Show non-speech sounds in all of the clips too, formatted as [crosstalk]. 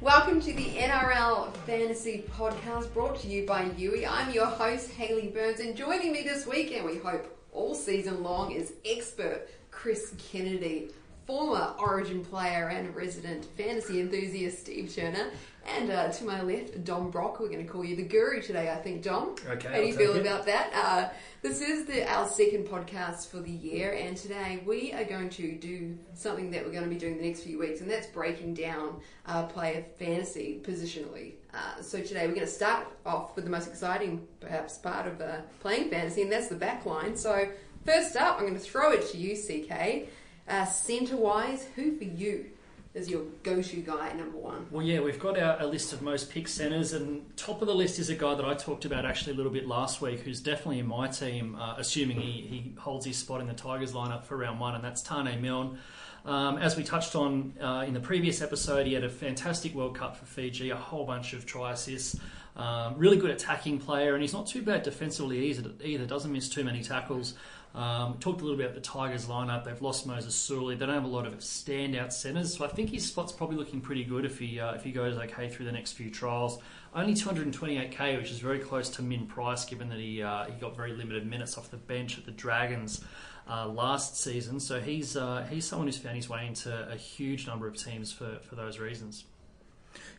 Welcome to the NRL Fantasy Podcast brought to you by Yui. I'm your host, Haley Burns, and joining me this week, and we hope all season long, is expert Chris Kennedy, former Origin player and resident fantasy enthusiast Steve Turner, and uh, to my left, Dom Brock. We're going to call you the guru today, I think, Dom. Okay, How do you feel it. about that? Uh, this is the, our second podcast for the year, and today we are going to do something that we're going to be doing the next few weeks, and that's breaking down uh, player fantasy positionally. Uh, so today we're going to start off with the most exciting, perhaps, part of uh, playing fantasy, and that's the back line. So first up, I'm going to throw it to you, CK. Uh, Centre wise, who for you is your go-to guy number one? Well, yeah, we've got our, a list of most pick centres, and top of the list is a guy that I talked about actually a little bit last week, who's definitely in my team, uh, assuming he, he holds his spot in the Tigers lineup for round one, and that's Taane Milne. Um, as we touched on uh, in the previous episode, he had a fantastic World Cup for Fiji, a whole bunch of try assists, um, really good attacking player, and he's not too bad defensively either. doesn't miss too many tackles. Um, talked a little bit about the Tigers lineup. They've lost Moses Suli. They don't have a lot of standout centres, so I think his spot's probably looking pretty good if he uh, if he goes okay through the next few trials. Only 228k, which is very close to min price, given that he uh, he got very limited minutes off the bench at the Dragons uh, last season. So he's uh, he's someone who's found his way into a huge number of teams for, for those reasons.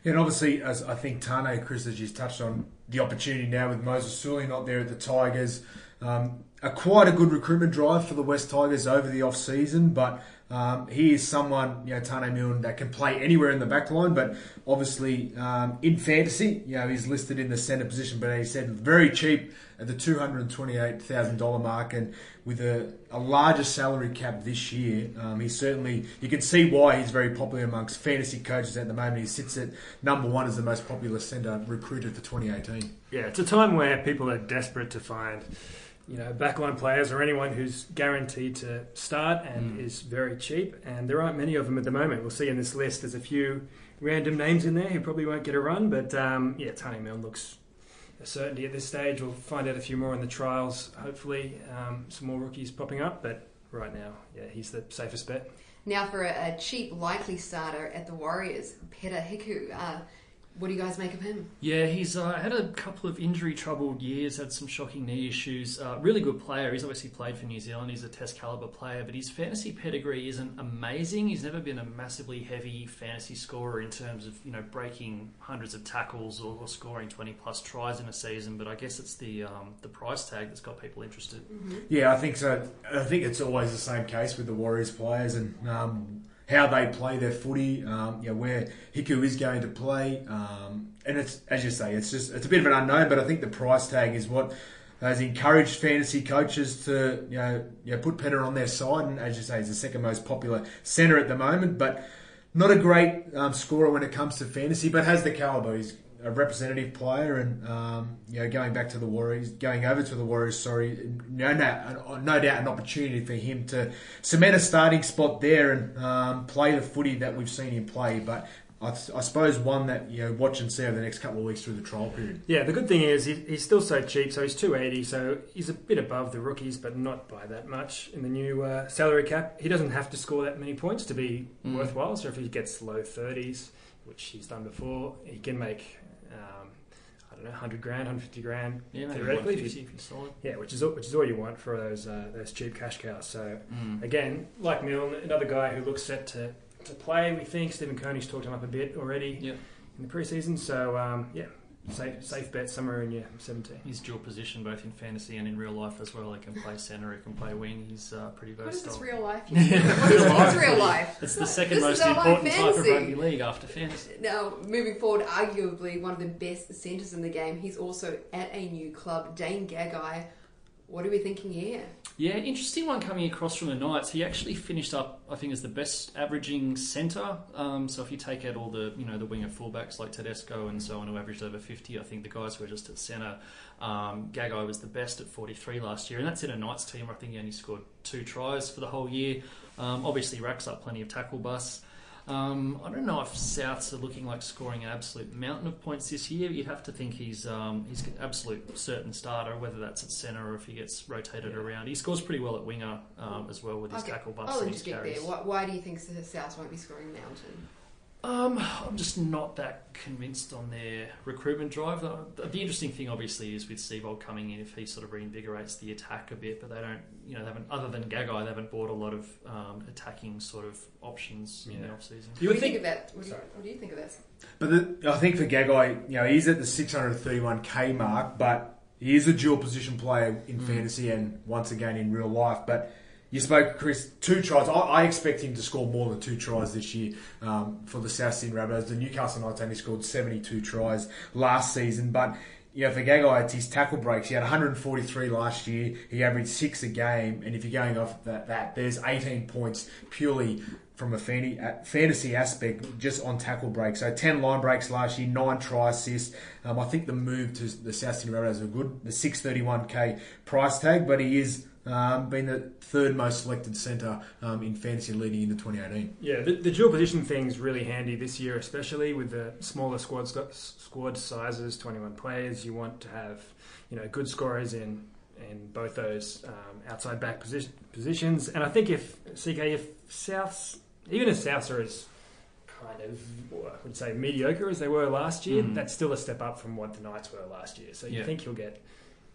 And obviously, as I think Tane, Chris, as you touched on, the opportunity now with Moses Suli not there at the Tigers, um, a quite a good recruitment drive for the West Tigers over the off season. But um, he is someone, you know, Taane Milne that can play anywhere in the back line. But obviously, um, in fantasy, you know, he's listed in the centre position. But he said very cheap at the two hundred and twenty-eight thousand dollar mark, and with a, a larger salary cap this year, um, he certainly you can see why he's very popular amongst fantasy coaches at the moment. He sits at number one as the most popular centre recruited for 2018. Yeah, it's a time where people are desperate to find, you know, backline players or anyone who's guaranteed to start and Mm. is very cheap. And there aren't many of them at the moment. We'll see in this list. There's a few random names in there who probably won't get a run, but um, yeah, Taane Milne looks a certainty at this stage. We'll find out a few more in the trials. Hopefully, um, some more rookies popping up. But right now, yeah, he's the safest bet. Now for a, a cheap, likely starter at the Warriors, Peta Hiku. Uh, what do you guys make of him? Yeah, he's uh, had a couple of injury troubled years, had some shocking knee issues. Uh, really good player. He's obviously played for New Zealand. He's a test caliber player, but his fantasy pedigree isn't amazing. He's never been a massively heavy fantasy scorer in terms of you know breaking hundreds of tackles or, or scoring twenty plus tries in a season. But I guess it's the um, the price tag that's got people interested. Yeah, I think so. I think it's always the same case with the Warriors players and um, how they play their footy. Um, you know, where Hiku is going to play, um, and it's as you say, it's just it's a bit of an unknown. But I think the price tag is what has encouraged fantasy coaches to you know, you know put Penner on their side, and as you say, he's the second most popular centre at the moment, but. Not a great um, scorer when it comes to fantasy, but has the caliber. He's a representative player, and um, you know, going back to the Warriors, going over to the Warriors. Sorry, no, no, no doubt an opportunity for him to cement a starting spot there and um, play the footy that we've seen him play. But I, I suppose one that you know, watch and see over the next couple of weeks through the trial period. Yeah, the good thing is he, he's still so cheap. So he's two eighty. So he's a bit above the rookies, but not by that much in the new uh, salary cap. He doesn't have to score that many points to be Mm. worthwhile. So if he gets low thirties, which he's done before, he can make um, I don't know, hundred grand, hundred fifty grand. Yeah, Theoretically, if you- solid. Yeah, which is all- which is all you want for those uh, those cheap cash cows. So Mm. again, like Milne, another guy who looks set to, to play. We think Stephen Kearney's talked him up a bit already Yeah. in the preseason. So um, yeah, safe safe bet somewhere in your seventeen. He's dual position both in fantasy and in real life as well. He can play centre, he can play wing. He's uh, pretty What is this versatile. real life? [laughs] what is what's real life? It's the second This most important type of rugby league after fantasy. Now, moving forward, arguably one of the best centres in the game. He's also at a new club, Dane Gagai. What are we thinking here? Yeah, interesting one coming across from the Knights. He actually finished up, I think, as the best averaging centre. Um, so if you take out all the, you know, the winger fullbacks like Tedesco and so on who averaged over 50, I think the guys who were just at centre, um, Gagai was the best at 43 last year. And that's in a Knights team I think he only scored two tries for the whole year. Um, obviously racks up plenty of tackle busts. Um, I don't know if Souths are looking like scoring an absolute mountain of points this year. You'd have to think he's um, he's an absolute certain starter, whether that's at centre or if he gets rotated around. He scores pretty well at winger um, as well with his Okay, tackle busts I'll and his carries. there. Why, why do you think the South won't be scoring a Mountain? Um, I'm just not that convinced on their recruitment drive. The, the interesting thing, obviously, is with Seibold coming in, if he sort of reinvigorates the attack a bit, but they don't, you know, they haven't, other than Gagai, they haven't bought a lot of um, attacking sort of options in the Yeah. off season. You what would do you think. think of that? What do you, Sorry. what do you think of that? But the, I think for Gagai, you know, he's at the 631k mark, but he is a dual position player in Mm. fantasy and once again in real life. But you spoke, Chris, two tries. I, I expect him to score more than two tries this year um, for the South Sydney Rabbitohs. The Newcastle Knights only scored 72 tries last season, but you know, for Gagai, it's his tackle breaks. He had 143 last year. He averaged six a game, and if you're going off that, that there's 18 points purely from a fantasy, aspect just on tackle breaks. So 10 line breaks last year, 9 try assists. Um, I think the move to the South Sydney Rabbitohs are good. The 631k price tag, but he is um, been the third most selected centre um, in fantasy leading into 2018. Yeah, the, the dual position thing's really handy this year, especially with the smaller squad squad sizes, 21 players. You want to have, you know, good scorers in in both those um, outside back position, positions. And I think if CK, if Souths, even if Souths are as kind of, I would say, mediocre as they were last year, Mm. that's still a step up from what the Knights were last year. So you Yeah. think you'll get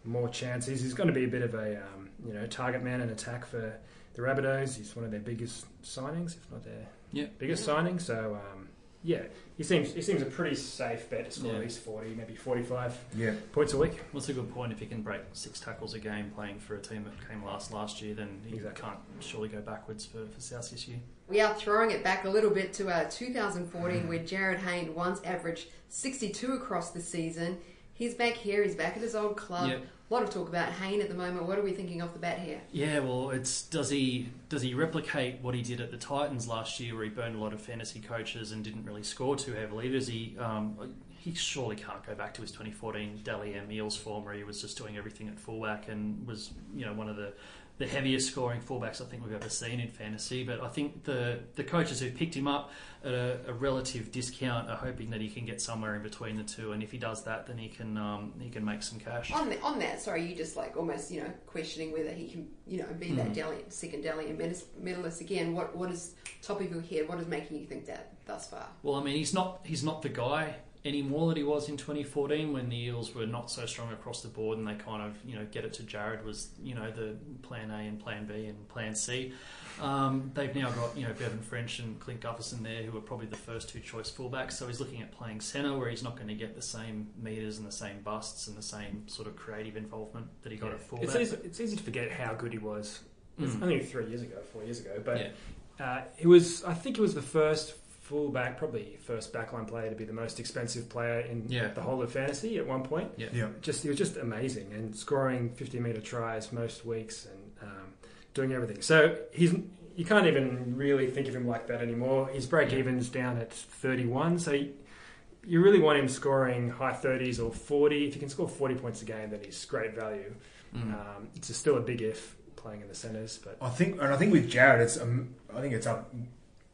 more chances. He's going to be a bit of a, um, you know, target man and attack for the Rabbitohs. He's one of their biggest signings, if not their Yeah. biggest signing. So um, yeah, he seems he seems a pretty safe bet to score Yeah. at least forty, maybe forty-five Yeah. points a week. What's a good point? If he can break six tackles a game playing for a team that came last last year, then he Exactly. can't surely go backwards for, for South this year. We are throwing it back a little bit to uh, 2014, where Jarryd Hayne once averaged 62 across the season. He's back here. He's back at his old club. Yeah. A lot of talk about Hayne at the moment. What are we thinking off the bat here? Yeah, well, it's does he does he replicate what he did at the Titans last year, where he burned a lot of fantasy coaches and didn't really score too heavily? Does he? Um, he surely can't go back to his 2014 Dally M Eels form, where he was just doing everything at fullback and was you know one of the the heaviest scoring fullbacks I think we've ever seen in fantasy. But I think the the coaches who've picked him up at a, a relative discount are hoping that he can get somewhere in between the two, and if he does that, then he can um, he can make some cash. On, the, on that, sorry, you just like almost you know questioning whether he can you know be that Mhm. Dally, second medal- medalist again. What what is top of your head? What is making you think that thus far? Well, I mean, he's not he's not the guy anymore that he was in 2014 when the Eels were not so strong across the board and they kind of you know get it to Jarryd was you know the plan A and plan B and plan C. Um, they've now got you know Bevan French and Clint Gutherson there who are probably the first two choice fullbacks. So he's looking at playing centre where he's not going to get the same meters and the same busts and the same sort of creative involvement that he got at fullback. It's easy, it's easy to forget how good he was. Mm. only three years ago, four years ago, but Yeah. uh, he was. I think he was the first fullback, probably first backline player to be the most expensive player in Yeah. the whole of fantasy at one point. Yeah. just he was just amazing and scoring 50 meter tries most weeks and um, doing everything. So he's you can't even really think of him like that anymore. His break Yeah. even's down at 31, so you, you really want him scoring high 30s or 40. If you can score 40 points a game, then he's great value. Mm. Um, it's still a big if playing in the centres, but I think, and I think with Jarryd, it's um, I think it's up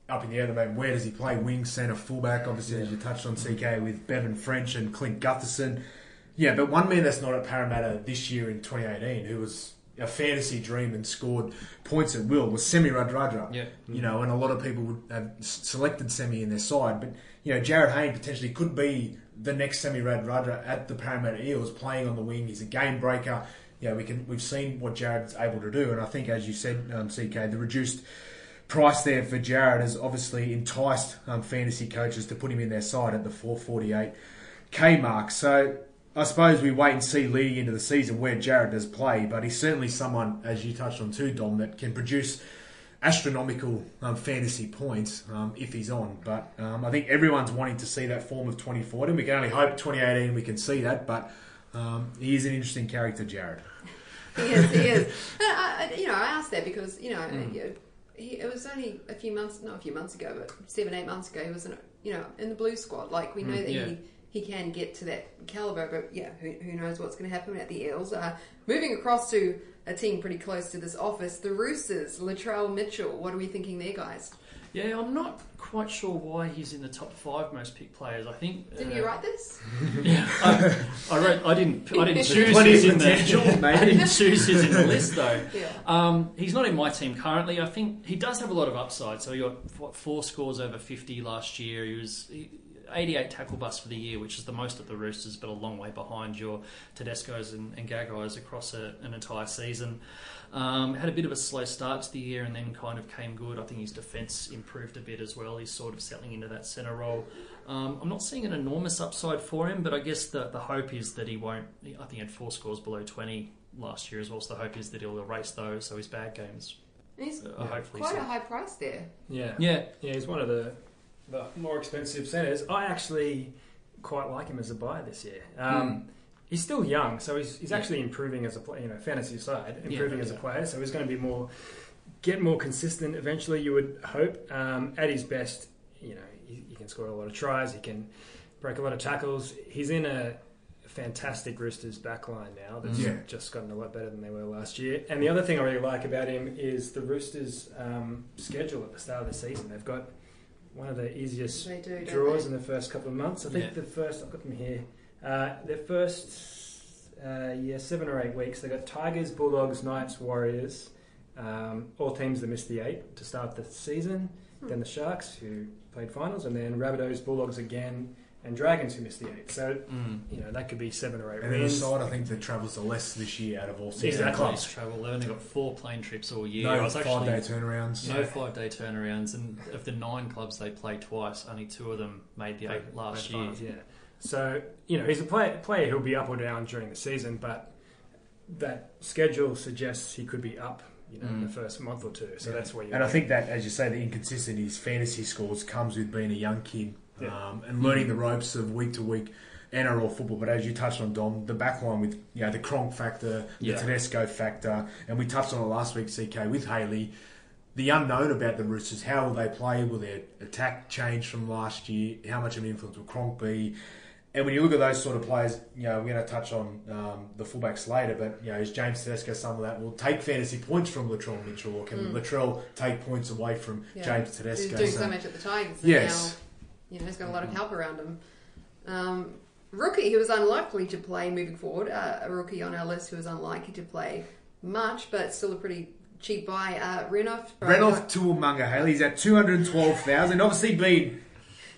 up in the air. at the moment. where does he play? Wing, centre, fullback. Obviously, as you touched on, CK with Bevan French and Clint Gutherson. Yeah, but one man that's not at Parramatta this year in 2018, who was a fantasy dream and scored points at will, was Semi Radradra. Yeah. You know, and a lot of people would have selected Semi in their side, but you know, Jarryd Hayne potentially could be the next Semi Radradra at the Parramatta Eels, playing on the wing. He's a game breaker. Yeah, we can. We've seen what Jarryd's able to do, and I think, as you said, um, CK, the reduced price there for Jarryd has obviously enticed um, fantasy coaches to put him in their side at the 448k mark. So I suppose we wait and see leading into the season where Jarryd does play, but he's certainly someone, as you touched on too, Dom, that can produce astronomical um, fantasy points um, if he's on. But um, I think everyone's wanting to see that form of 2014. We can only hope 2018 we can see that, but um, he is an interesting character, Jarryd. He is, he is. I, [laughs] I- you know, I asked that because you know, Mm. you know, he, it was only a few months, not a few months ago, but seven, eight months ago, he was in, a- you know in the blue squad. Like we know Mm, that yeah. he he can get to that caliber. But yeah, who, who knows what's going to happen at the Eels? Uh, moving across to a team pretty close to this office, the Roosters, Latrell Mitchell. What are we thinking there, guys? Yeah, I'm not quite sure why he's in the top five most picked players. I think. Didn't uh, you write this? [laughs] Yeah, I, I wrote. I didn't. I didn't choose Plenty who's of in potential, the. [laughs] I didn't choose who's in the list though. Yeah. Um, he's not in my team currently. I think he does have a lot of upside. So he got what, four scores over 50 last year. He was he, 88 tackle bust for the year, which is the most at the Roosters, but a long way behind your Tedesco's and, and Gagai's across a, an entire season. Um, had a bit of a slow start to the year and then kind of came good. I think his defence improved a bit as well. He's sort of settling into that centre role. Um, I'm not seeing an enormous upside for him, but I guess the, the hope is that he won't. I think he had four scores below 20 last year as well, so the hope is that he'll erase those, so his bad games He's uh, hopefully. quite so. a high price there. Yeah. Yeah, Yeah, he's one of the, the more expensive centres. I actually quite like him as a buyer this year. Um, He's still young, so he's, he's Yeah. actually improving as a player, you know, fantasy side, Yeah, improving as a player. So he's going to be more, get more consistent eventually, you would hope. Um, at his best, you know, he, he can score a lot of tries, he can break a lot of tackles. He's in a fantastic Roosters backline now that's Yeah. just gotten a lot better than they were last year. And the other thing I really like about him is the Roosters' um, schedule at the start of the season. They've got one of the easiest do, draws in the first couple of months. I think Yeah. the first, I've got them here, uh, their first, uh, yeah, seven or eight weeks, they got Tigers, Bulldogs, Knights, Warriors, um, all teams that missed the eight to start the season. Hmm. Then the Sharks, who played finals, and then Rabbitohs, Bulldogs again, and Dragons, who missed the eight. So, mm. you know, that could be seven or eight And then the wins. side, I think, that travels the less this year out of all six Exactly. clubs. travel. They've only got four plane trips all year. No five actually day turnarounds. no five day turnarounds, and of the nine clubs they played twice, only two of them made the eight last played year. finals, yeah. So, you know, he's a player, player who'll be up or down during the season, but that schedule suggests he could be up, you know, in the Mm. first month or two. So Yeah. that's where you And I think that, as you say, the inconsistency his fantasy scores comes with being a young kid Yeah. um, and learning the ropes of week to week NRL football. But as you touched on, Dom, the backline with you know the Cronk factor, the Tedesco factor, and we touched on it last week, CK, with Haley. The unknown about the Roosters, how will they play? Will their attack change from last year? How much of an influence will Cronk be? And when you look at those sort of players, you know, we're going to touch on um, the fullbacks later, but, you know, is James Tedesco some of that will take fantasy points from Latrell Mitchell, or can Mm. Latrell take points away from Yeah. James He's Tedesco? doing So- so much at the Tigers. Yes. Now, you know, he's got a lot of help around him. Um, rookie who was unlikely to play moving forward. Uh, a rookie on our list who was unlikely to play much, but still a pretty cheap buy. Uh, Renouf. Renouf To'omaga Haley, he's at 212,000. Obviously, been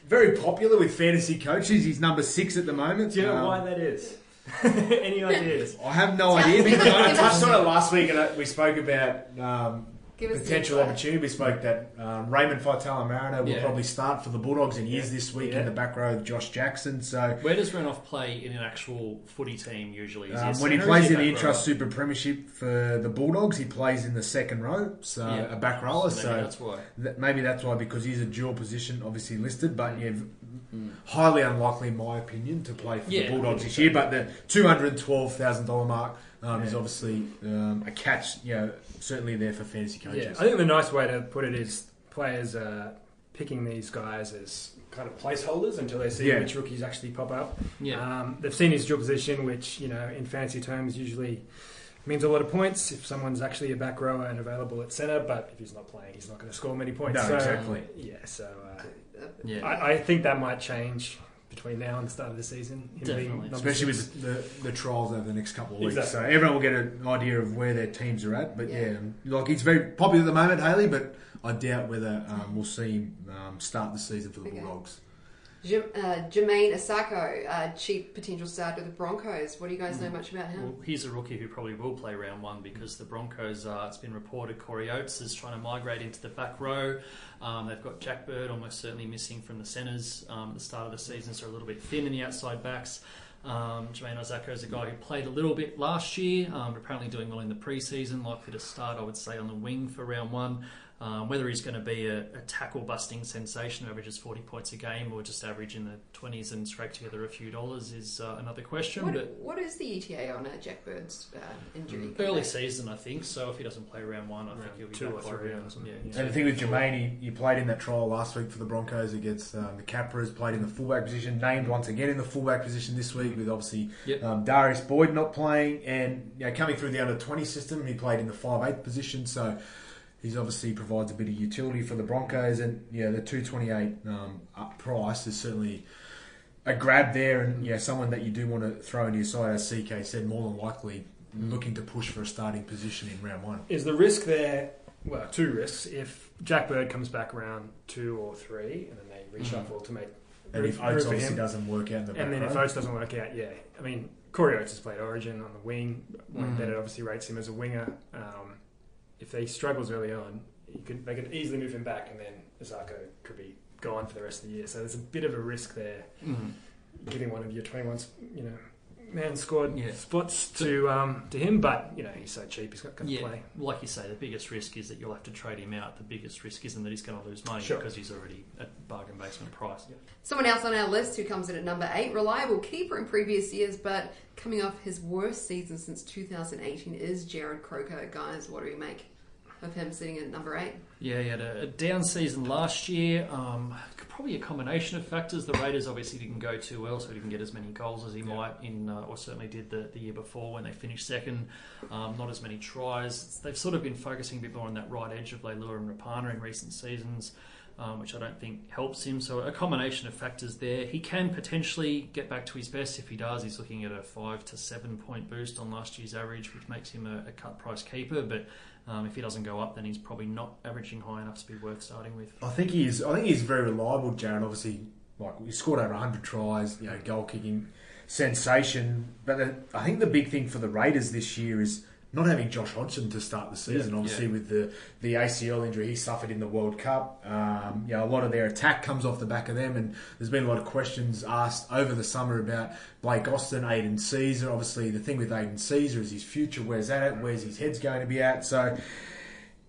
very popular with fantasy coaches. He's number six at the moment. Do you know Um, why that is? [laughs] Any ideas? I have no idea me. I [laughs] touched on it last week and uh, we spoke about um, Give us potential opportunity. We spoke that um, Raymond Faitala Mariner will Yeah. probably start for the Bulldogs and he is Yeah. this week Yeah. in the back row of Josh Jackson. So Where does Renouf play in an actual footy team usually? Is um, a when he plays in the back Intrust? Super Premiership for the Bulldogs, he plays in the second row, so Yeah. a back rower. So So, maybe that's why. that, maybe that's why because he's a dual position, obviously listed, but yeah, Mm. highly unlikely in my opinion to play for Yeah, the Bulldogs this year. But the two hundred twelve thousand dollar mark um, is obviously um, a catch. You know, certainly there for fantasy coaches. Yeah. I think the nice way to put it is players are picking these guys as kind of placeholders until they see Yeah. which rookies actually pop up. Yeah. Um, they've seen his dual position, which you know in fancy terms usually means a lot of points if someone's actually a back rower and available at centre. But if he's not playing, he's not going to score many points. No, so, exactly. Yeah, so uh, Uh, Yeah. I, I think that might change between now and the start of the season. Definitely. Especially six. with the, the trials over the next couple of weeks, Exactly. so everyone will get an idea of where their teams are at. But Yeah. yeah, like he's very popular at the moment, Haley. But I doubt whether um, we'll see him um, start the season for the Okay. Bulldogs. J- uh, Jamayne Isaako, uh, cheap potential starter of the Broncos. What do you guys Hmm. know much about him? Well, he's a rookie who probably will play round one because the Broncos, uh, it's been reported Corey Oates is trying to migrate into the back row. Um, they've got Jack Bird almost certainly missing from the centres um, at the start of the season, so a little bit thin in the outside backs. Um, Jamayne Isaako is a guy who played a little bit last year, um, apparently doing well in the preseason, likely to start, I would say, on the wing for round one. Um, whether he's going to be a, a tackle busting sensation averages 40 points a game or just average in the 20s and scrape together a few dollars is uh, another question. What, but what is the ETA on uh, Jack Bird's uh, injury? early season, I think. So if he doesn't play round one, I think he'll be two back or by three round. or something. Yeah. Yeah. And the thing with Jamayne, he, he played in that trial last week for the Broncos against um, the Capras, played in the fullback position, named once again in the fullback position this week with obviously Yep. um, Darius Boyd not playing and you know, coming through the under 20 system, he played in the 5'8 position, so he's obviously provides a bit of utility for the Broncos. And yeah, the 228 um, price is certainly a grab there, and yeah, someone that you do want to throw into your side, as CK said, more than likely looking to push for a starting position in round one. Is the risk there? Well, two risks. If Jack Bird comes back round two or three, and then they reshuffle to make And if Oates obviously him, doesn't work out in the and then if. Oates doesn't work out, yeah. I mean, Corey Oates has played Origin on the wing. Wayne Mm. Bennett obviously rates him as a winger. Um, if he struggles early on, he could, they could easily move him back, and then Isaako could be gone for the rest of the year. So there's a bit of a risk there, Mhm. giving one of your 21, you know, man squad Yeah. spots to um, to him. But you know, he's so cheap, he's not going to Yeah, play. like you say, the biggest risk is that you'll have to trade him out. The biggest risk isn't that he's going to lose money Sure. because he's already at bargain basement price. Someone else on our list who comes in at number eight, reliable keeper in previous years, but coming off his worst season since 2018 is Jarrod Croker. Guys, what do we make of him sitting at number eight? Yeah, he had a, a down season last year. Um, probably a combination of factors. The Raiders obviously didn't go too well, so he didn't get as many goals as he might in, uh, or certainly did the, the year before when they finished second. Um, not as many tries. They've sort of been focusing a bit more on that right edge of Leilua and Rapana in recent seasons. Um, which I don't think helps him. So a combination of factors there. He can potentially get back to his best if he does. He's looking at a five to seven point boost on last year's average, which makes him a, a cut price keeper. But um, if he doesn't go up, then he's probably not averaging high enough to be worth starting with. I think he is. I think he's very reliable, Jarrod. Obviously, like he scored over 100 tries, you know, goal kicking sensation. But I think the big thing for the Raiders this year is not having Josh Hodgson to start the season. Yeah, obviously, yeah. with the the ACL injury he suffered in the World Cup, um, you know, a lot of their attack comes off the back of them. And there's been a lot of questions asked over the summer about Blake Austin, Aidan Sezer. Obviously, the thing with Aidan Sezer is his future. Where's that at? Where's his head's going to be at? So.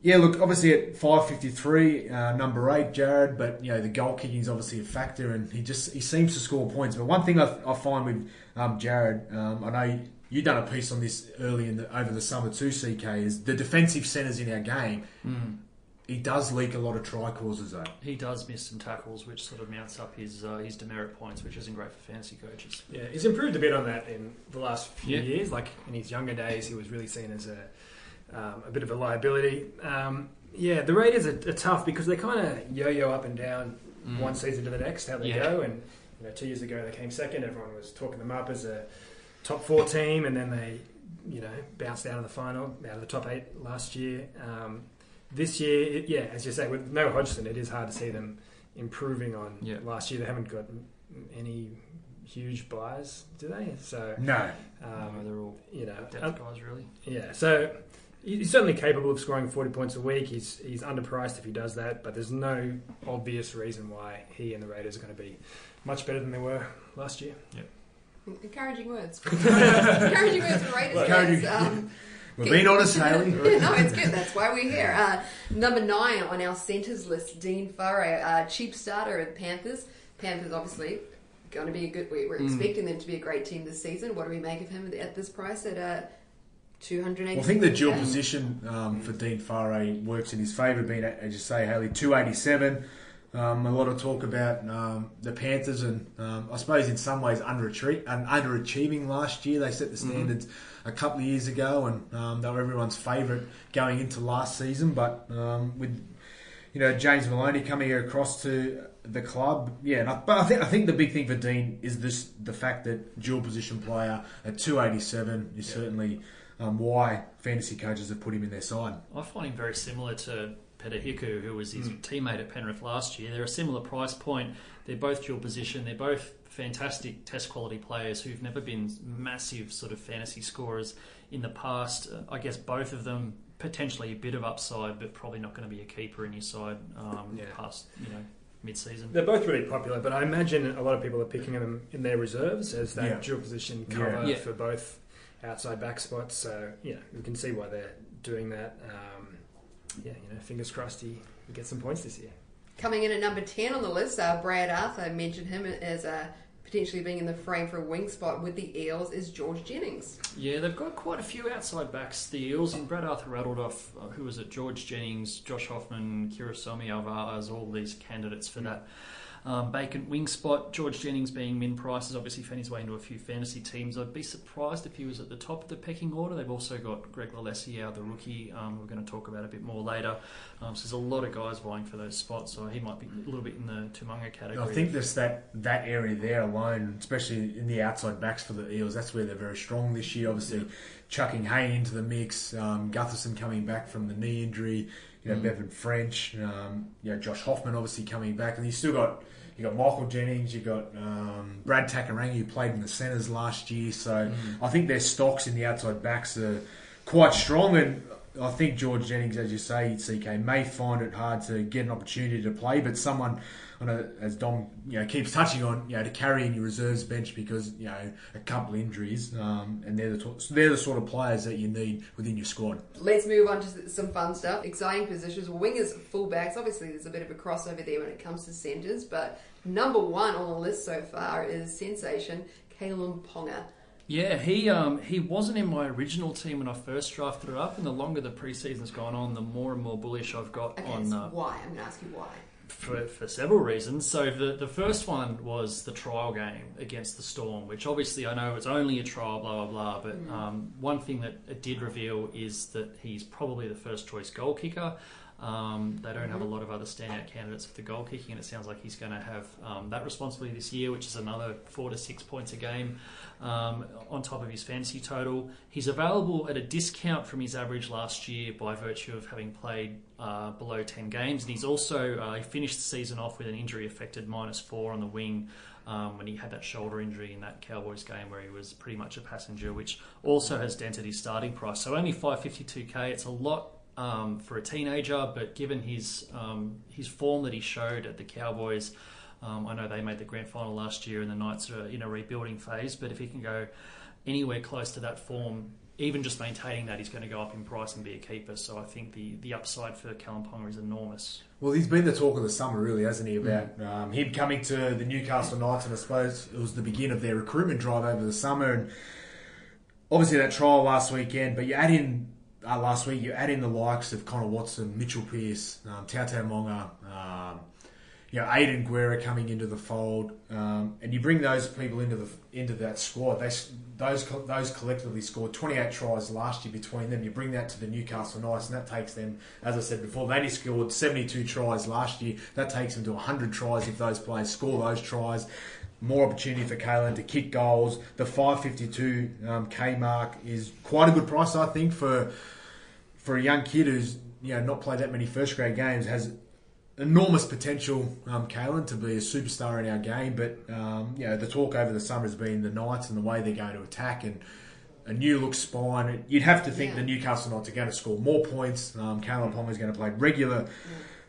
Yeah, look, obviously at five fifty three, uh, number eight, Jarrod, but you know the goal kicking is obviously a factor, and he just he seems to score points. But one thing I, I find with um, Jarrod, um, I know you, you done a piece on this early in the over the summer too, CK, is the defensive centres in our game. He does leak a lot of try causes though. He does miss some tackles, which sort of mounts up his uh, his demerit points, which isn't great for fantasy coaches. Yeah, he's improved a bit on that in the last few Yeah. years. Like in his younger days, he was really seen as a um, a bit of a liability. Um, yeah, the Raiders are, are tough because they kind of yo-yo up and down Mm. one season to the next how they Yeah. go. And you know, two years ago they came second. Everyone was talking them up as a top four team, and then they you know bounced out of the final, out of the top eight last year. Um, this year, it, yeah, as you say, with no Hodgson, it is hard to see them improving on Yeah. last year. They haven't got any huge buys, do they? So, No, Um, um, they're all you know, depth um, guys, really. yeah. So he's certainly capable of scoring forty points a week. He's he's underpriced if he does that, but there's no obvious reason why he and the Raiders are going to be much better than they were last year. Encouraging words. [laughs] encouraging words for Raiders Encouraging- fans. Um, we're being honest, Haley. yeah, [laughs] no, it's good. That's why we're here. Uh, number nine on our centres list, Dean Whare, uh, cheap starter at Panthers. Panthers, obviously, going to be a good. we- We're Mm. expecting them to be a great team this season. What do we make of him at this price at uh, two hundred eighty? Well, I think the dual position um, for Dean Whare works in his favour, being, as you say, Haley, 287. Um, a lot of talk about um, the Panthers, and um, I suppose in some ways underachieve, um, underachieving last year. They set the standards a couple of years ago, and um, they were everyone's favourite going into last season. But um, with you know James Maloney coming across to the club, yeah. And I, but I think I think the big thing for Dean is this: the fact that dual position player at 287 is certainly um, why fantasy coaches have put him in their side. I find him very similar to Hiku, who was his teammate at Penrith last year. They're a similar price point. They're both dual position. They're both fantastic test quality players who've never been massive sort of fantasy scorers in the past. Uh, I guess both of them potentially a bit of upside, but probably not going to be a keeper in your side um, Yeah. past you know mid season. They're both really popular, but I imagine a lot of people are picking them in their reserves as that Yeah. dual position Yeah. cover Yeah. for both outside back spots. So yeah, you can see why they're doing that. Um, yeah, you know, fingers crossed he, he gets some points this year. Coming in at number 10 on the list, uh, Brad Arthur mentioned him as uh, potentially being in the frame for a wing spot with the Eels is George Jennings. Yeah, they've got quite a few outside backs. The Eels and Brad Arthur rattled off, uh, who was it? George Jennings, Josh Hoffman, Kirisome Auva'a, all these candidates for that um, vacant wing spot. George Jennings being min price has obviously found his way into a few fantasy teams. I'd be surprised if he was at the top of the pecking order. They've also got Greg Lalessier, the rookie, um, we're going to talk about a bit more later. Um, so there's a lot of guys vying for those spots, so he might be a little bit in the To'omaga category. I think there's that that area there alone, especially in the outside backs for the Eels, that's where they're very strong this year. Obviously, chucking Hay into the mix, um, Gutherson coming back from the knee injury, you know, Mm. Bevan French, um, you know, Josh Hoffman obviously coming back, and you still got you got Michael Jennings, you got um, Brad Takairangi who played in the centres last year. So I think their stocks in the outside backs are quite strong, and I think George Jennings, as you say, CK may find it hard to get an opportunity to play, but someone. As Dom you know keeps touching on, you know, to carry in your reserves bench because you know a couple injuries, um, and they're the they're the sort of players that you need within your squad. Let's move on to some fun stuff. Exciting positions. Wingers, fullbacks. Obviously, there's a bit of a crossover there when it comes to centres, but number one on the list so far is sensation Kalyn Ponga. Yeah, he um, he wasn't in my original team when I first drafted it up, and the longer the preseason's gone on, the more and more bullish I've got Okay, on so uh, why? I'm going to ask you why. for, for several reasons. So the the first one was the trial game against the Storm, which obviously I know it's only a trial, blah blah blah. But um, one thing that it did reveal is that he's probably the first choice goal kicker. Um, they don't have a lot of other standout candidates for the goal kicking, and it sounds like he's going to have um, that responsibility this year, which is another four to six points a game um, on top of his fantasy total. He's available at a discount from his average last year by virtue of having played uh, below 10 games. And he's also uh, he finished the season off with an injury affected minus four on the wing. Um, when he had that shoulder injury in that Cowboys game where he was pretty much a passenger, which also has dented his starting price. So only 552k. It's a lot um, for a teenager, but given his um, his form that he showed at the Cowboys, um, I know they made the grand final last year, and the Knights are in a rebuilding phase. But if he can go anywhere close to that form, even just maintaining that, he's going to go up in price and be a keeper. So I think the, the upside for Kalyn Ponga is enormous. Well, he's been the talk of the summer, really, hasn't he? About um, him coming to the Newcastle Knights, and I suppose it was the beginning of their recruitment drive over the summer. And obviously that trial last weekend, but you add in uh, last week, you add in the likes of Connor Watson, Mitchell Pearce, um, Tautau Moga, um, you know, Aidan Guerra coming into the fold, um, and you bring those people into the into that squad. They those those collectively scored 28 tries last year between them. You bring that to the Newcastle Knights, and that takes them, as I said before, they scored 72 tries last year. That takes them to 100 tries if those players score those tries. More opportunity for Kalyn to kick goals. The 552 um, mark is quite a good price, I think, for for a young kid who's you know not played that many first grade games. Has enormous potential, um, Kalyn, to be a superstar in our game. But um, you know, the talk over the summer has been the Knights and the way they're going to attack and a new look spine. You'd have to think Yeah. the Newcastle Knights are going to score more points. Um, Kalyn Ponga is going to play regular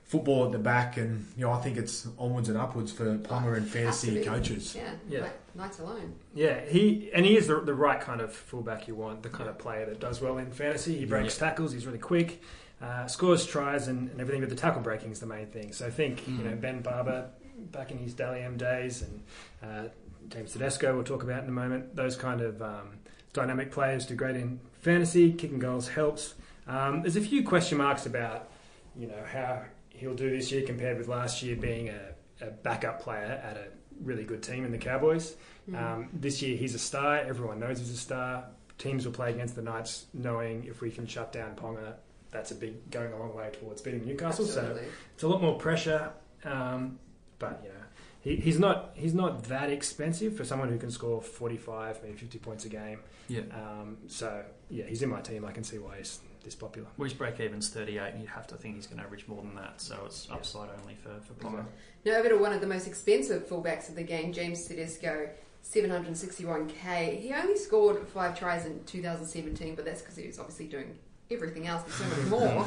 football at the back, and you know I think it's onwards and upwards for Ponga and fantasy coaches. Yeah, Yeah. Knight- Knights alone. Yeah, he and he is the, the right kind of fullback you want, the kind of player that does well in fantasy. He breaks tackles, he's really quick, uh, scores tries, and, and everything. But the tackle breaking is the main thing. So I think you know Mm. Ben Barba back in his Dally M days, and uh, James Tedesco we'll talk about in a moment. Those kind of um, dynamic players do great in fantasy. Kicking goals helps. Um, there's a few question marks about you know how he'll do this year compared with last year being a, a backup player at a really good team in the Cowboys. Mm. Um, this year he's a star. Everyone knows he's a star. Teams will play against the Knights knowing if we can shut down Ponga, that's a big going a long way towards beating Newcastle. So it's a lot more pressure. Um, but you know, he, he's not he's not that expensive for someone who can score 45, maybe 50 points a game. Yeah. Um, so yeah, he's in my team. I can see why he's this popular. Well, his break even's 38, and you'd have to think he's going to average more than that. So it's Yeah. upside only for, for Ponga. Now over to one of the most expensive fullbacks of the game, James Tedesco, 761k. He only scored five tries in 2017, but that's because he was obviously doing everything else and so much [laughs] more.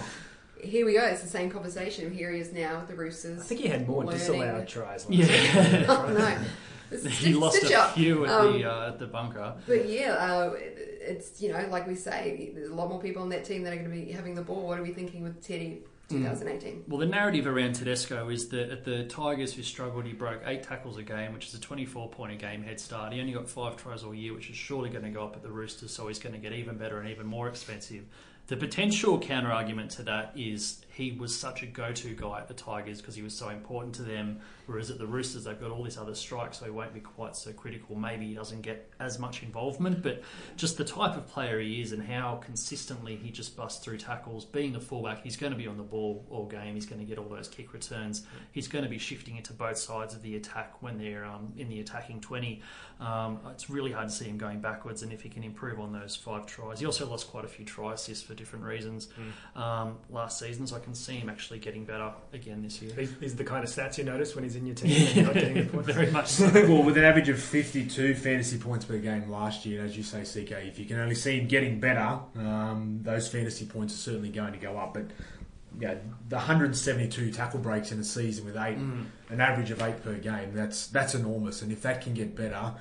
Here we go. It's the same conversation. Here he is now with the Roosters. I think he had more Learning. disallowed tries. Last Yeah. year. [laughs] oh no, [laughs] he stitch- lost stitch a up. few at Um, the uh, at the bunker. But yeah, uh, it- it's you know like we say, there's a lot more people on that team that are going to be having the ball. What are we thinking with Teddy hmm. 2018. Well, the narrative around Tedesco is that at the Tigers who struggled, he broke eight tackles a game, which is a 24 point a game head start. He only got five tries all year, which is surely going to go up at the Roosters, so he's going to get even better and even more expensive. The potential counter argument to that is he was such a go to guy at the Tigers because he was so important to them, whereas at the Roosters they've got all this other strike, so he won't be quite so critical. Maybe he doesn't get as much involvement, but just the type of player he is and how consistently he just busts through tackles. Being a fullback, he's going to be on the ball all game. He's going to get all those kick returns. He's going to be shifting into both sides of the attack when they're um, in the attacking 20. Um, it's really hard to see him going backwards, and if he can improve on those five tries, he also lost quite a few try assists for different reasons um, last season, so I can see him actually getting better again this year. These, these are the kind of stats you notice when he's in your team and you're not getting the [laughs] points. Very much so. well, with an average of 52 fantasy points per game last year, and as you say, CK, if you can only see him getting better, um, those fantasy points are certainly going to go up. But yeah, the 172 tackle breaks in a season with eight, Mm. an average of eight per game, that's that's enormous. And if that can get better,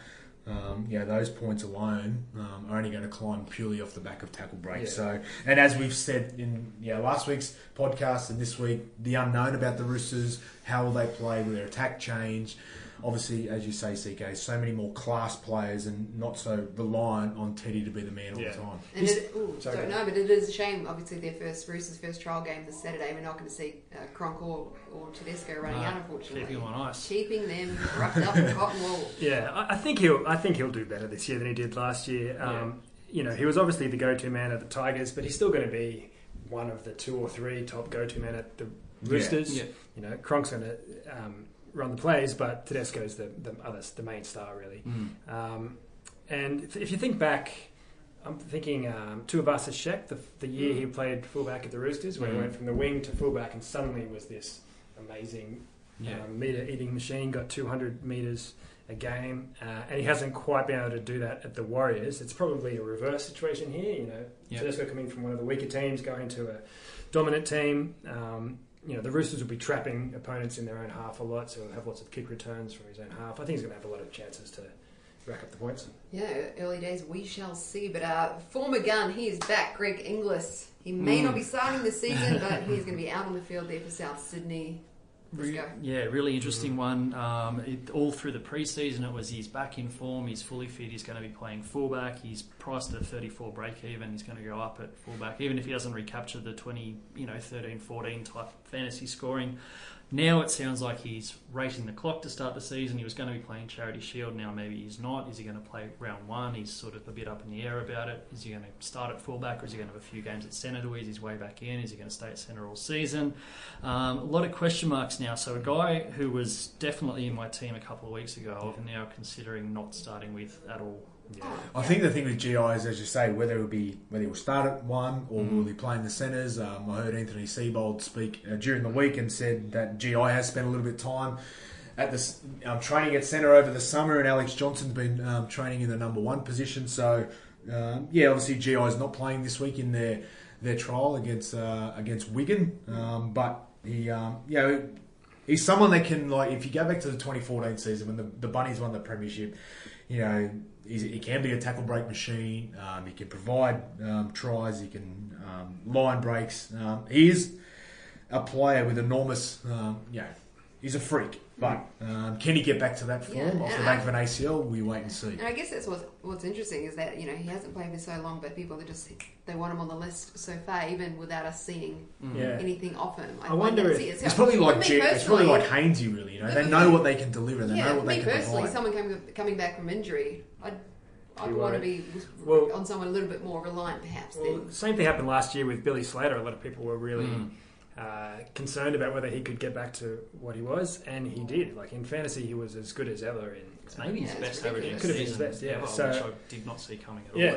um, yeah, those points alone um, are only going to climb purely off the back of tackle breaks. Yeah. So, and as we've said in yeah last week's podcast and this week, the unknown about the Roosters, how will they play? Will their attack change? Obviously, as you say, CK, so many more class players and not so reliant on Teddy to be the man all Yeah. the time. And He's- it, ooh, Sorry, sorry, go no, but it is a shame. Obviously, their first Roosters' first trial game this Saturday. We're not going to see uh, Cronk or, or Tedesco running No, out, unfortunately. Keeping him on ice. Keeping them roughed up in [laughs] cotton wool. Yeah, I, I think he'll. I think he'll do better this year than he did last year. Um, You know, he was obviously the go-to man at the Tigers, but he's still going to be one of the two or three top go-to men at the Roosters. Yeah. You know, Cronk's going to um, run the plays, but Tedesco's the the other the main star really. Mm. Um, and if, if you think back, I'm thinking um, Tuivasa Sheck, the, the year he played fullback at the Roosters, where he Mm. went from the wing to fullback and suddenly was this amazing Yeah. um, meter eating machine, got 200 meters a game, uh, and he hasn't quite been able to do that at the Warriors. It's probably a reverse situation here. You know, Yeah. Tedesco coming from one of the weaker teams, going to a dominant team. Um, you know, the Roosters will be trapping opponents in their own half a lot, so he'll have lots of kick returns from his own half. I think he's going to have a lot of chances to rack up the points. Yeah, early days, we shall see. But uh, former gun, he is back, Greg Inglis. He may not be starting this season, but [laughs] he's going to be out on the field there for South Sydney. Re- Yeah, really interesting one. Um, it, all through the preseason, it was he's back in form, he's fully fit, he's going to be playing fullback, he's priced at 34 break even, he's going to go up at fullback, even if he doesn't recapture the 20, you know, 13, 14 type fantasy scoring. Now it sounds like he's racing the clock to start the season. He was going to be playing Charity Shield. Now maybe he's not. Is he going to play round one? He's sort of a bit up in the air about it. Is he going to start at fullback or is he going to have a few games at centre to ease his way back in? Is he going to stay at centre all season? Um, a lot of question marks now. So a guy who was definitely in my team a couple of weeks ago, I'm now considering not starting with at all. Yeah. I think the thing with GI is, as you say, whether it will be whether he will start at one or Mm. will he play in the centres. Um, I heard Anthony Seibold speak uh, during the week and said that GI has spent a little bit of time at this um, training at centre over the summer, and Alex Johnson's been um, training in the number one position. So um, yeah, obviously GI is not playing this week in their their trial against uh, against Wigan, um, but he um, you know. He's someone that can like if you go back to the 2014 season when the, the Bunnies won the premiership, you know he can be a tackle break machine. Um, he can provide um, tries. He can um, line breaks. Um, he is a player with enormous, um, you he's a freak. But um, can he get back to that form Yeah, off the back I- of an ACL? We wait and see. And I guess that's what's, what's interesting is that, you know, he hasn't played for so long, but people are just, they want him on the list so far, even without us seeing Yeah. anything off him. I wonder if- it. It's probably like me J- it's probably like Hainsey, really. You know, they know what they can deliver. They yeah, know what they me can personally, provide. someone coming, coming back from injury, I'd, I'd want to be Well- on someone a little bit more reliant, perhaps. Well, then. the same thing happened last year with Billy Slater. A lot of people were really Mm. Uh, concerned about whether he could get back to what he was, and he did. Like in fantasy, he was as good as ever. In It's maybe his Yeah, best average ridiculous. Could have been his best, yeah. ever, So- which I did not see coming at all. yeah,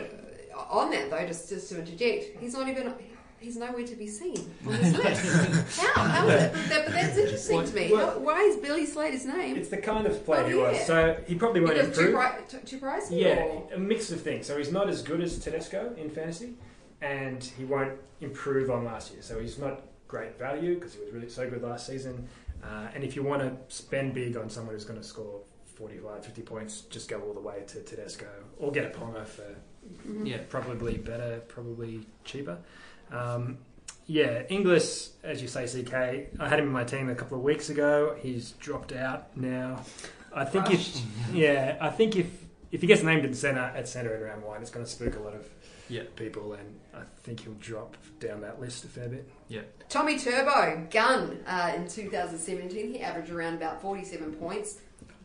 Uh, on that though, just just to interject, he's not even he's nowhere to be seen on this [laughs] list. How? How is it? That, but that's interesting to me. Well- why is Billy Slater's name? it's the kind of player Oh, he was. So he probably won't because too, improve. pri- too, too pricey. Yeah, Or? a mix of things. So he's not as good as Tedesco in fantasy, and he won't improve on last year. So he's not great value because he was really so good last season. Uh, and if you want to spend big on someone who's going to score 45, 50 points, just go all the way to Tedesco or get a Ponga for Mhm. Yeah. probably better, probably cheaper. Um, Yeah, Inglis, as you say, CK. I had him in my team a couple of weeks ago. He's dropped out now. I think if yeah, I think if if he gets named at centre at centre in round one, it's going to spook a lot of Yeah. people, and I think he'll drop down that list a fair bit. Yeah. Tommy Turbo, gun uh, in 2017. He averaged around about 47 points.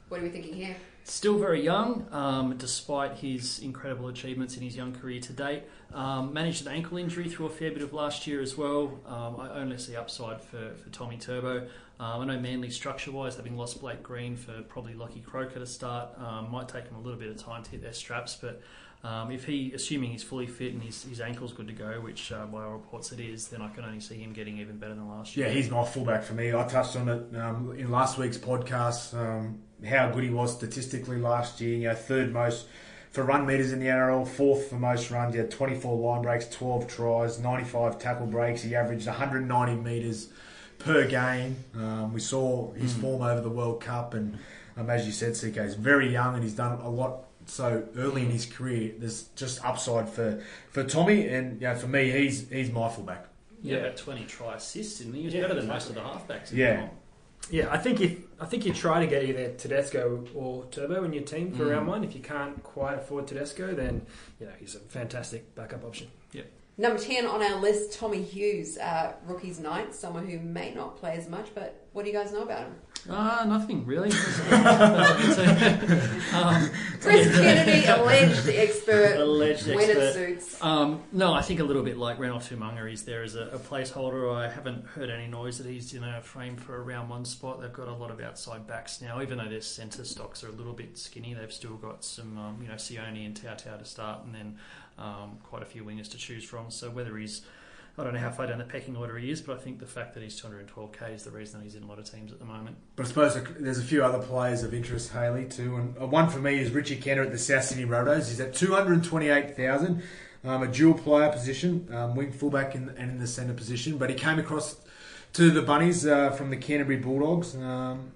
What are we thinking here? Still very young, um, despite his incredible achievements in his young career to date. Um, managed an ankle injury through a fair bit of last year as well. Um, I only see upside for, for Tommy Turbo. Um, I know Manly structure wise, having lost Blake Green for probably Lockie Croker to start, um, might take him a little bit of time to hit their straps. But um, if he, assuming he's fully fit and his, his ankle's good to go, which uh, by all reports it is, then I can only see him getting even better than last year. Yeah, he's my fullback for me. I touched on it um, in last week's podcast. Um, how good he was statistically last year. You know, third most for run meters in the NRL, fourth for most runs. He had 24 line breaks, 12 tries, 95 tackle breaks. He averaged 190 meters per game. Um, we saw his Mm. form over the World Cup, and um, as you said, CK is very young and he's done a lot. So early in his career, there's just upside for, for Tommy, and you know, for me, he's he's my fullback. Yeah, Yeah. about 20 try assists, and he was Yeah, better than most of the halfbacks. in Yeah. the. Yeah, I think if I think you try to get either Tedesco or Turbo in your team for Mm. round one. If you can't quite afford Tedesco, then you know he's a fantastic backup option. Number 10 on our list, Tommy Hughes, uh, Rookies Night, someone who may not play as much, but what do you guys know about him? Ah, nothing really. [laughs] [laughs] um, Chris [laughs] Kennedy, alleged expert, alleged when it expert. suits. Um, no, I think a little bit like Renouf To'omaga. He's there as a, a placeholder. I haven't heard any noise that he's in a frame for a round one spot. They've got a lot of outside backs now, even though their centre stocks are a little bit skinny. They've still got some, um, you know, Sione and Tautau to start, and then um, quite a few wingers to choose from. So whether he's I don't know how far down the pecking order he is, but I think the fact that he's 212k is the reason that he's in a lot of teams at the moment. But I suppose there's a few other players of interest, Haley, too. And uh, one for me is Richie Kennar at the South Sydney Rabbitohs. He's at 228,000, um, a dual player position, um, wing fullback in, and in the centre position. But he came across to the Bunnies uh, from the Canterbury Bulldogs. Um,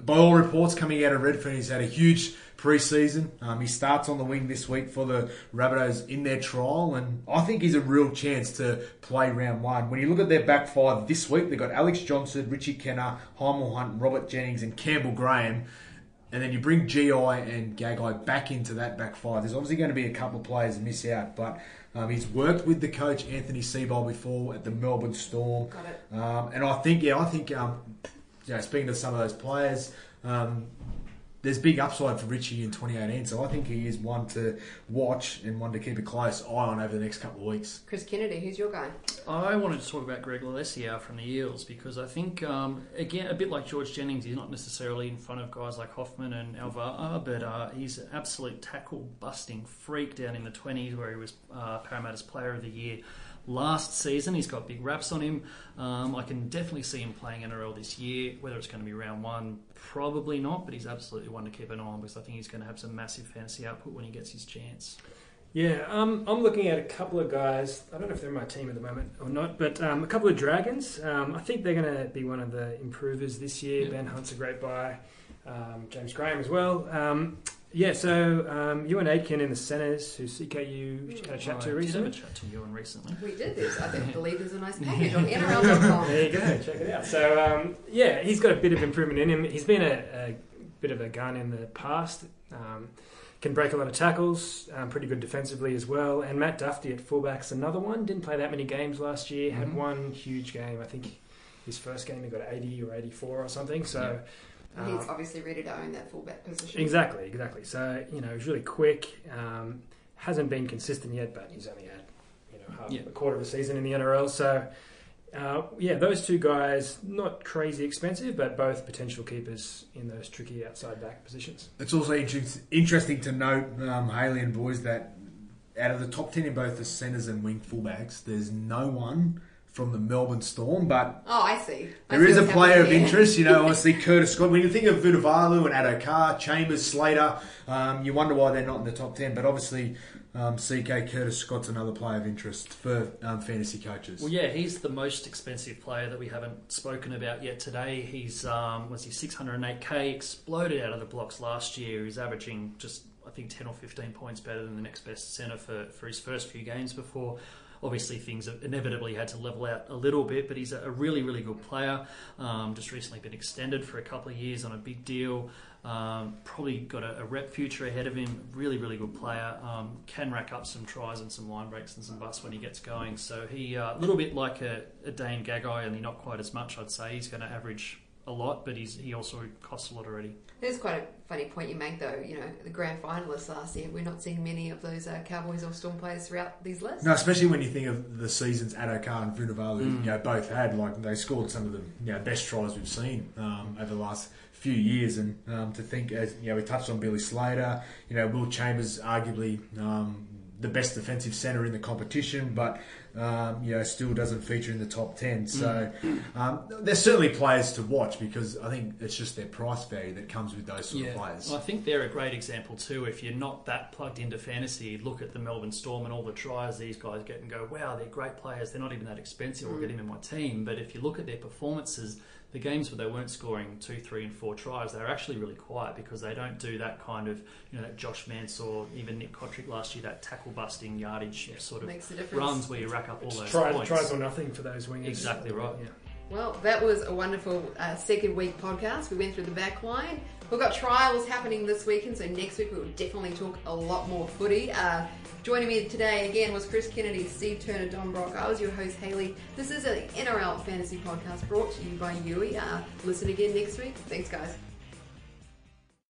by all reports coming out of Redfern, he's had a huge pre-season. Um, he starts on the wing this week for the Rabbitohs in their trial, and I think he's a real chance to play round one. When you look at their back five this week, they've got Alex Johnson, Richie Kennar, Hymel Hunt, Robert Jennings, and Campbell Graham. And then you bring GI and Gagai back into that back five. There's obviously going to be a couple of players miss out, but um, he's worked with the coach Anthony Seibold before at the Melbourne Storm. Um, and I think, yeah, I think, um, you know, speaking to some of those players, um, there's big upside for Richie in 2018. So I think he is one to watch and one to keep a close eye on over the next couple of weeks. Chris Kennedy, who's your guy? I wanted to talk about Greg Lalessier from the Eels because I think, um, again, a bit like George Jennings, he's not necessarily in front of guys like Hoffman and Alvaro, but uh, he's an absolute tackle busting freak down in the 20s where he was uh, Parramatta's Player of the Year last season. He's got big raps on him. Um, I can definitely see him playing NRL this year. Whether it's going to be round one, probably not, but he's absolutely one to keep an eye on because I think he's going to have some massive fantasy output when he gets his chance. Yeah, um, I'm looking at a couple of guys. I don't know if they're in my team at the moment or not, but um, a couple of Dragons. Um, I think they're going to be one of the improvers this year. Yeah. Ben Hunt's a great buy. Um, James Graham as well. Yeah, so um, Euan Aitken in the centres, who CKU had a chat I to did have a recently. chat to Euan recently. We did this. I think, [laughs] believe there's a nice package on NRL.com. There you go, check it out. So um, yeah, he's got a bit of improvement in him. He's been a, a bit of a gun in the past. Um, can break a lot of tackles. Um, pretty good defensively as well. And Matt Dufty at fullback's another one. Didn't play that many games last year. Had Mhm. one huge game. I think his first game he got 80 or 84 or something. So. And he's um, obviously ready to own that fullback position. Exactly, exactly. So you know, he's really quick. Um, hasn't been consistent yet, but he's only had you know half Yeah. a quarter of a season in the NRL. So uh, yeah, those two guys not crazy expensive, but both potential keepers in those tricky outside back positions. It's also interesting to note, um, Haley and boys, that out of the top 10 in both the centres and wing fullbacks, there's no one from the Melbourne Storm, but Oh, I see. I There see is a player of here. interest, you know. [laughs] Obviously, Curtis Scott. When you think of Vunivalu and Addo Carr, Chambers, Slater, um, you wonder why they're not in the top ten. But obviously, um, CK Curtis Scott's another player of interest for um, fantasy coaches. Well, yeah, he's the most expensive player that we haven't spoken about yet today. He's um, was he 608k, exploded out of the blocks last year. He's averaging just I think 10 or 15 points better than the next best centre for, for his first few games before obviously things have inevitably had to level out a little bit, but he's a really, really good player. Um, just recently been extended for a couple of years on a big deal. Um, probably got a, a, rep future ahead of him. Really, really good player. Um, can rack up some tries and some line breaks and some busts when he gets going. So he uh, a little bit like a, a Dane Gagai, only not quite as much. I'd say he's going to average a lot, but he's he also costs a lot already. There's quite a funny point you make, though. You know, the grand finalists last year, we're not seeing many of those uh, Cowboys or Storm players throughout these lists. No, especially when you think of the seasons Addo-Carr and Vunivalu, mm. you know, both had like they scored some of the you know, best tries we've seen um, over the last few years. And um, to think, as you know, we touched on Billy Slater, you know, Will Chambers, arguably um, the best defensive centre in the competition, but um, you know still doesn't feature in the top ten. So mm. um, there's certainly players to watch because I think it's just their price value that comes with those sort yeah. of players. Well, I think they're a great example too. If you're not that plugged into fantasy, look at the Melbourne Storm and all the tries these guys get and go, wow, they're great players. They're not even that expensive. Mm. I'll get him in my team. But if you look at their performances the games where they weren't scoring two, three, and four tries, they were actually really quiet because they don't do that kind of, you know, that Josh Mansour, even Nick Cotric last year, that tackle busting yardage yeah. sort of runs where you rack up all those try, points. Tries or nothing for those wingers. Exactly right. Yeah. Well, that was a wonderful uh, second week podcast. We went through the back line. We've got trials happening this weekend, so next week we'll definitely talk a lot more footy. Uh, joining me today again was Chris Kennedy, Steve Turner, Don Brock. I was your host, Haley. This is an NRL Fantasy Podcast brought to you by Yui. Uh, listen again next week. Thanks, guys.